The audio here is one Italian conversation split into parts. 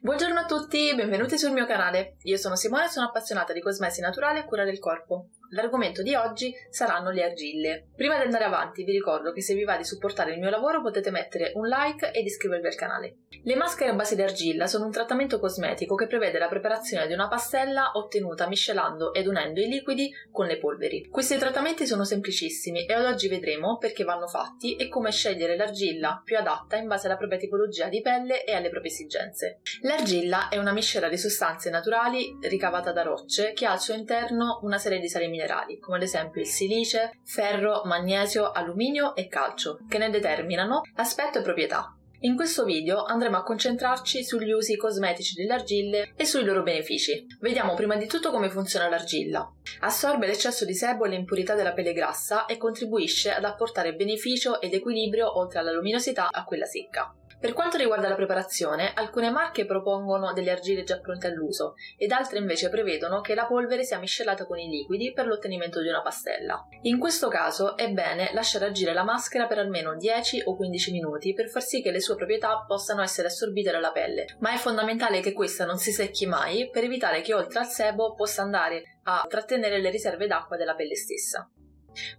Buongiorno a tutti, benvenuti sul mio canale. Io sono Simone e sono appassionata di cosmesi naturale e cura del corpo. L'argomento di oggi saranno le argille. Prima di andare avanti vi ricordo che se vi va di supportare il mio lavoro potete mettere un like ed iscrivervi al canale. Le maschere a base di argilla sono un trattamento cosmetico che prevede la preparazione di una pastella ottenuta miscelando ed unendo i liquidi con le polveri. Questi trattamenti sono semplicissimi e ad oggi vedremo perché vanno fatti e come scegliere l'argilla più adatta in base alla propria tipologia di pelle e alle proprie esigenze. L'argilla è una miscela di sostanze naturali ricavata da rocce che ha al suo interno una serie di sali minerali minerali, come ad esempio il silice, ferro, magnesio, alluminio e calcio, che ne determinano aspetto e proprietà. In questo video andremo a concentrarci sugli usi cosmetici delle argille e sui loro benefici. Vediamo prima di tutto come funziona l'argilla. Assorbe l'eccesso di sebo e le impurità della pelle grassa e contribuisce ad apportare beneficio ed equilibrio oltre alla luminosità a quella secca. Per quanto riguarda la preparazione, alcune marche propongono delle argille già pronte all'uso ed altre invece prevedono che la polvere sia miscelata con i liquidi per l'ottenimento di una pastella. In questo caso è bene lasciare agire la maschera per almeno 10 o 15 minuti per far sì che le sue proprietà possano essere assorbite dalla pelle, ma è fondamentale che questa non si secchi mai per evitare che oltre al sebo possa andare a trattenere le riserve d'acqua della pelle stessa.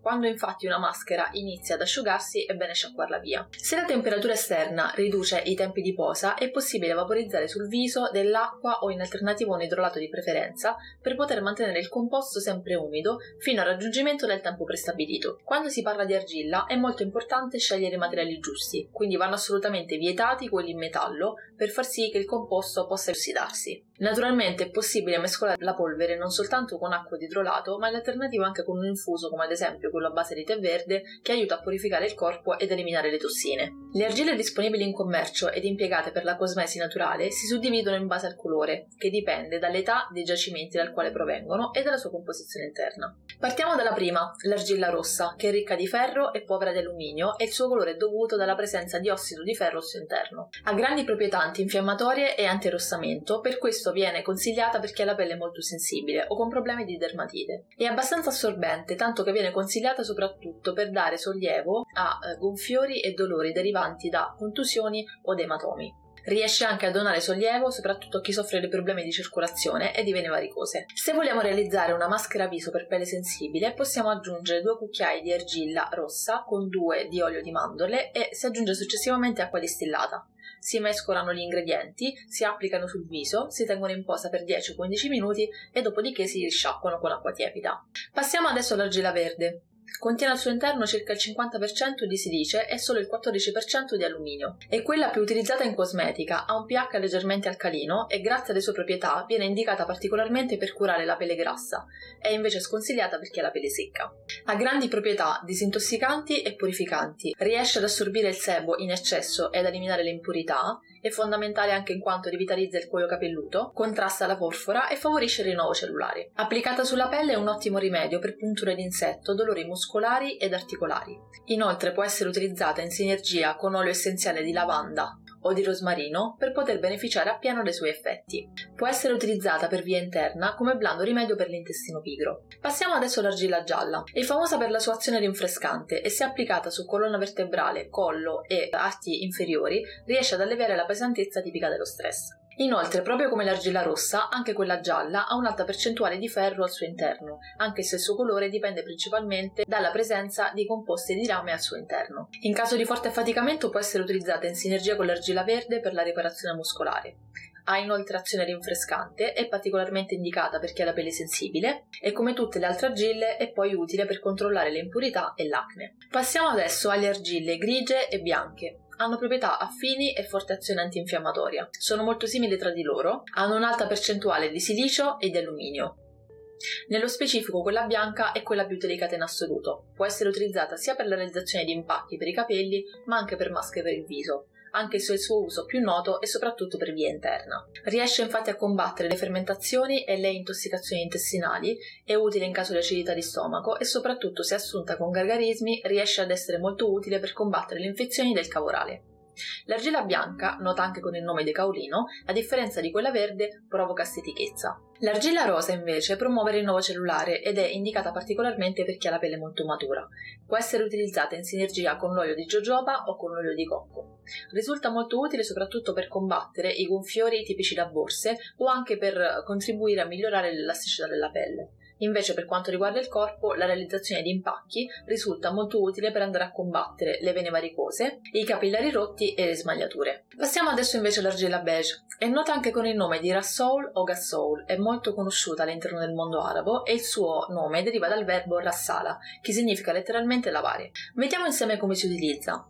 Quando infatti una maschera inizia ad asciugarsi è bene sciacquarla via. Se la temperatura esterna riduce i tempi di posa, è possibile vaporizzare sul viso dell'acqua o in alternativa un idrolato di preferenza per poter mantenere il composto sempre umido fino al raggiungimento del tempo prestabilito. Quando si parla di argilla è molto importante scegliere i materiali giusti, quindi vanno assolutamente vietati quelli in metallo per far sì che il composto possa ossidarsi. Naturalmente è possibile mescolare la polvere non soltanto con acqua di idrolato, ma in alternativa anche con un infuso come ad esempio quello a base di tè verde che aiuta a purificare il corpo ed eliminare le tossine. Le argille disponibili in commercio ed impiegate per la cosmesi naturale si suddividono in base al colore, che dipende dall'età dei giacimenti dal quale provengono e dalla sua composizione interna. Partiamo dalla prima, l'argilla rossa, che è ricca di ferro e povera di alluminio e il suo colore è dovuto dalla presenza di ossido di ferro al suo interno. Ha grandi proprietà antinfiammatorie e antirossamento, per questo questo viene consigliata per chi ha la pelle molto sensibile o con problemi di dermatite. È abbastanza assorbente, tanto che viene consigliata soprattutto per dare sollievo a eh, gonfiori e dolori derivanti da contusioni o ematomi. Riesce anche a donare sollievo soprattutto a chi soffre di problemi di circolazione e di vene varicose. Se vogliamo realizzare una maschera viso per pelle sensibile, possiamo aggiungere due cucchiai di argilla rossa con due di olio di mandorle e si aggiunge successivamente acqua distillata si mescolano gli ingredienti, si applicano sul viso, si tengono in posa per 10-15 minuti e dopodiché si risciacquano con acqua tiepida. Passiamo adesso all'argilla verde. Contiene al suo interno circa il 50% di silice e solo il 14% di alluminio. È quella più utilizzata in cosmetica, ha un pH leggermente alcalino e grazie alle sue proprietà viene indicata particolarmente per curare la pelle grassa, è invece sconsigliata per chi ha la pelle secca. Ha grandi proprietà disintossicanti e purificanti, riesce ad assorbire il sebo in eccesso e ad eliminare le impurità, è fondamentale anche in quanto rivitalizza il cuoio capelluto, contrasta la porfora e favorisce il rinnovo cellulare. Applicata sulla pelle è un ottimo rimedio per punture di insetto, dolori muscolari ed articolari. Inoltre può essere utilizzata in sinergia con olio essenziale di lavanda, o di rosmarino per poter beneficiare appieno dei suoi effetti. Può essere utilizzata per via interna come blando rimedio per l'intestino pigro. Passiamo adesso all'argilla gialla. È famosa per la sua azione rinfrescante e se applicata su colonna vertebrale, collo e arti inferiori riesce ad alleviare la pesantezza tipica dello stress. Inoltre, proprio come l'argilla rossa, anche quella gialla ha un'alta percentuale di ferro al suo interno, anche se il suo colore dipende principalmente dalla presenza di composti di rame al suo interno. In caso di forte affaticamento può essere utilizzata in sinergia con l'argilla verde per la riparazione muscolare. Ha inoltre azione rinfrescante, è particolarmente indicata per chi ha la pelle sensibile e come tutte le altre argille è poi utile per controllare le impurità e l'acne. Passiamo adesso alle argille grigie e bianche hanno proprietà affini e forte azione antinfiammatoria. Sono molto simili tra di loro, hanno un'alta percentuale di silicio e di alluminio. Nello specifico quella bianca è quella più delicata in assoluto. Può essere utilizzata sia per la realizzazione di impacchi per i capelli, ma anche per maschere per il viso anche se il suo uso più noto è soprattutto per via interna. Riesce infatti a combattere le fermentazioni e le intossicazioni intestinali, è utile in caso di acidità di stomaco e soprattutto se assunta con gargarismi riesce ad essere molto utile per combattere le infezioni del cavo orale. L'argilla bianca, nota anche con il nome di caolino, a differenza di quella verde, provoca stitichezza. L'argilla rosa invece promuove il rinnovo cellulare ed è indicata particolarmente per chi ha la pelle molto matura. Può essere utilizzata in sinergia con l'olio di jojoba o con l'olio di cocco. Risulta molto utile soprattutto per combattere i gonfiori tipici da borse o anche per contribuire a migliorare l'elasticità della pelle. Invece per quanto riguarda il corpo, la realizzazione di impacchi risulta molto utile per andare a combattere le vene varicose, i capillari rotti e le smagliature. Passiamo adesso invece all'argilla beige. È nota anche con il nome di Rassoul o Gassoul, è molto conosciuta all'interno del mondo arabo e il suo nome deriva dal verbo rassala, che significa letteralmente lavare. Vediamo insieme come si utilizza.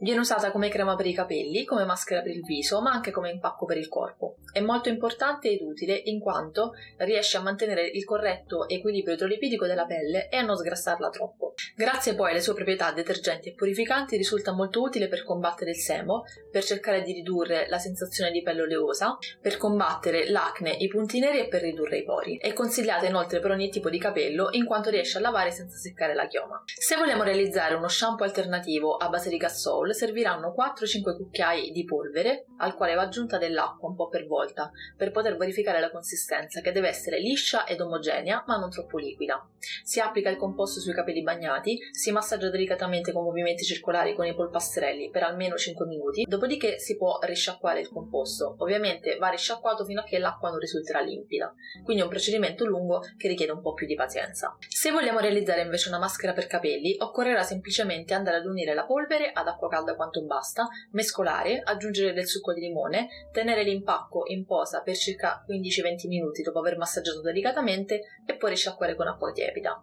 Viene usata come crema per i capelli, come maschera per il viso, ma anche come impacco per il corpo. È molto importante ed utile in quanto riesce a mantenere il corretto equilibrio idrolipidico della pelle e a non sgrassarla troppo. Grazie poi alle sue proprietà detergenti e purificanti risulta molto utile per combattere il semo, per cercare di ridurre la sensazione di pelle oleosa, per combattere l'acne, i punti neri e per ridurre i pori. È consigliata inoltre per ogni tipo di capello in quanto riesce a lavare senza seccare la chioma. Se vogliamo realizzare uno shampoo alternativo a base di gassol bowl serviranno 4-5 cucchiai di polvere al quale va aggiunta dell'acqua un po' per volta per poter verificare la consistenza che deve essere liscia ed omogenea ma non troppo liquida. Si applica il composto sui capelli bagnati, si massaggia delicatamente con movimenti circolari con i polpastrelli per almeno 5 minuti, dopodiché si può risciacquare il composto. Ovviamente va risciacquato fino a che l'acqua non risulterà limpida, quindi è un procedimento lungo che richiede un po' più di pazienza. Se vogliamo realizzare invece una maschera per capelli, occorrerà semplicemente andare ad unire la polvere ad acqua calda calda quanto basta, mescolare, aggiungere del succo di limone, tenere l'impacco in posa per circa 15-20 minuti dopo aver massaggiato delicatamente e poi risciacquare con acqua tiepida.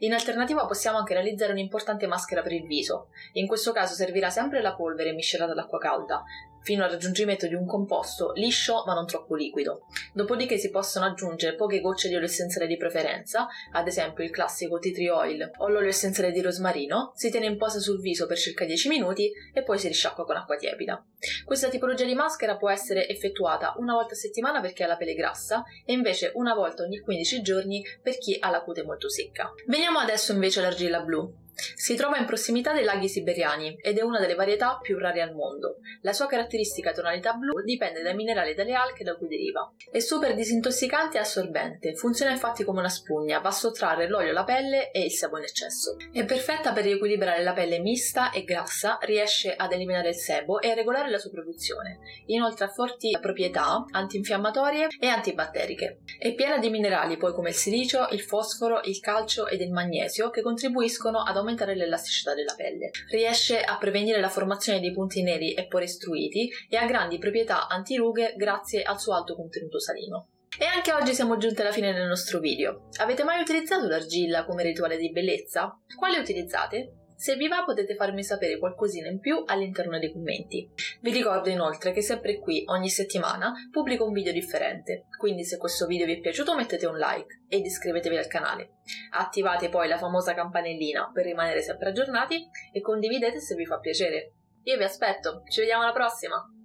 In alternativa possiamo anche realizzare un'importante maschera per il viso. In questo caso servirà sempre la polvere miscelata all'acqua calda, fino al raggiungimento di un composto liscio ma non troppo liquido. Dopodiché si possono aggiungere poche gocce di olio essenziale di preferenza, ad esempio il classico tea tree oil o l'olio essenziale di rosmarino, si tiene in posa sul viso per circa 10 minuti e poi si risciacqua con acqua tiepida. Questa tipologia di maschera può essere effettuata una volta a settimana per chi ha la pelle grassa e invece una volta ogni 15 giorni per chi ha la cute molto secca. Veniamo adesso invece all'argilla blu. Si trova in prossimità dei laghi siberiani ed è una delle varietà più rare al mondo. La sua caratteristica tonalità blu dipende dai minerali e dalle alche da cui deriva. È super disintossicante e assorbente, funziona infatti come una spugna, va a sottrarre l'olio alla pelle e il sebo in eccesso. È perfetta per riequilibrare la pelle mista e grassa, riesce ad eliminare il sebo e a regolare la sua produzione. Inoltre ha forti proprietà antinfiammatorie e antibatteriche. È piena di minerali poi come il silicio, il fosforo, il calcio ed il magnesio che contribuiscono ad aumentare aumentare l'elasticità della pelle. Riesce a prevenire la formazione di punti neri e pori istruiti e ha grandi proprietà antirughe grazie al suo alto contenuto salino. E anche oggi siamo giunti alla fine del nostro video. Avete mai utilizzato l'argilla come rituale di bellezza? Quale utilizzate? Se vi va potete farmi sapere qualcosina in più all'interno dei commenti. Vi ricordo inoltre che sempre qui ogni settimana pubblico un video differente, quindi se questo video vi è piaciuto mettete un like ed iscrivetevi al canale. Attivate poi la famosa campanellina per rimanere sempre aggiornati e condividete se vi fa piacere. Io vi aspetto, ci vediamo alla prossima!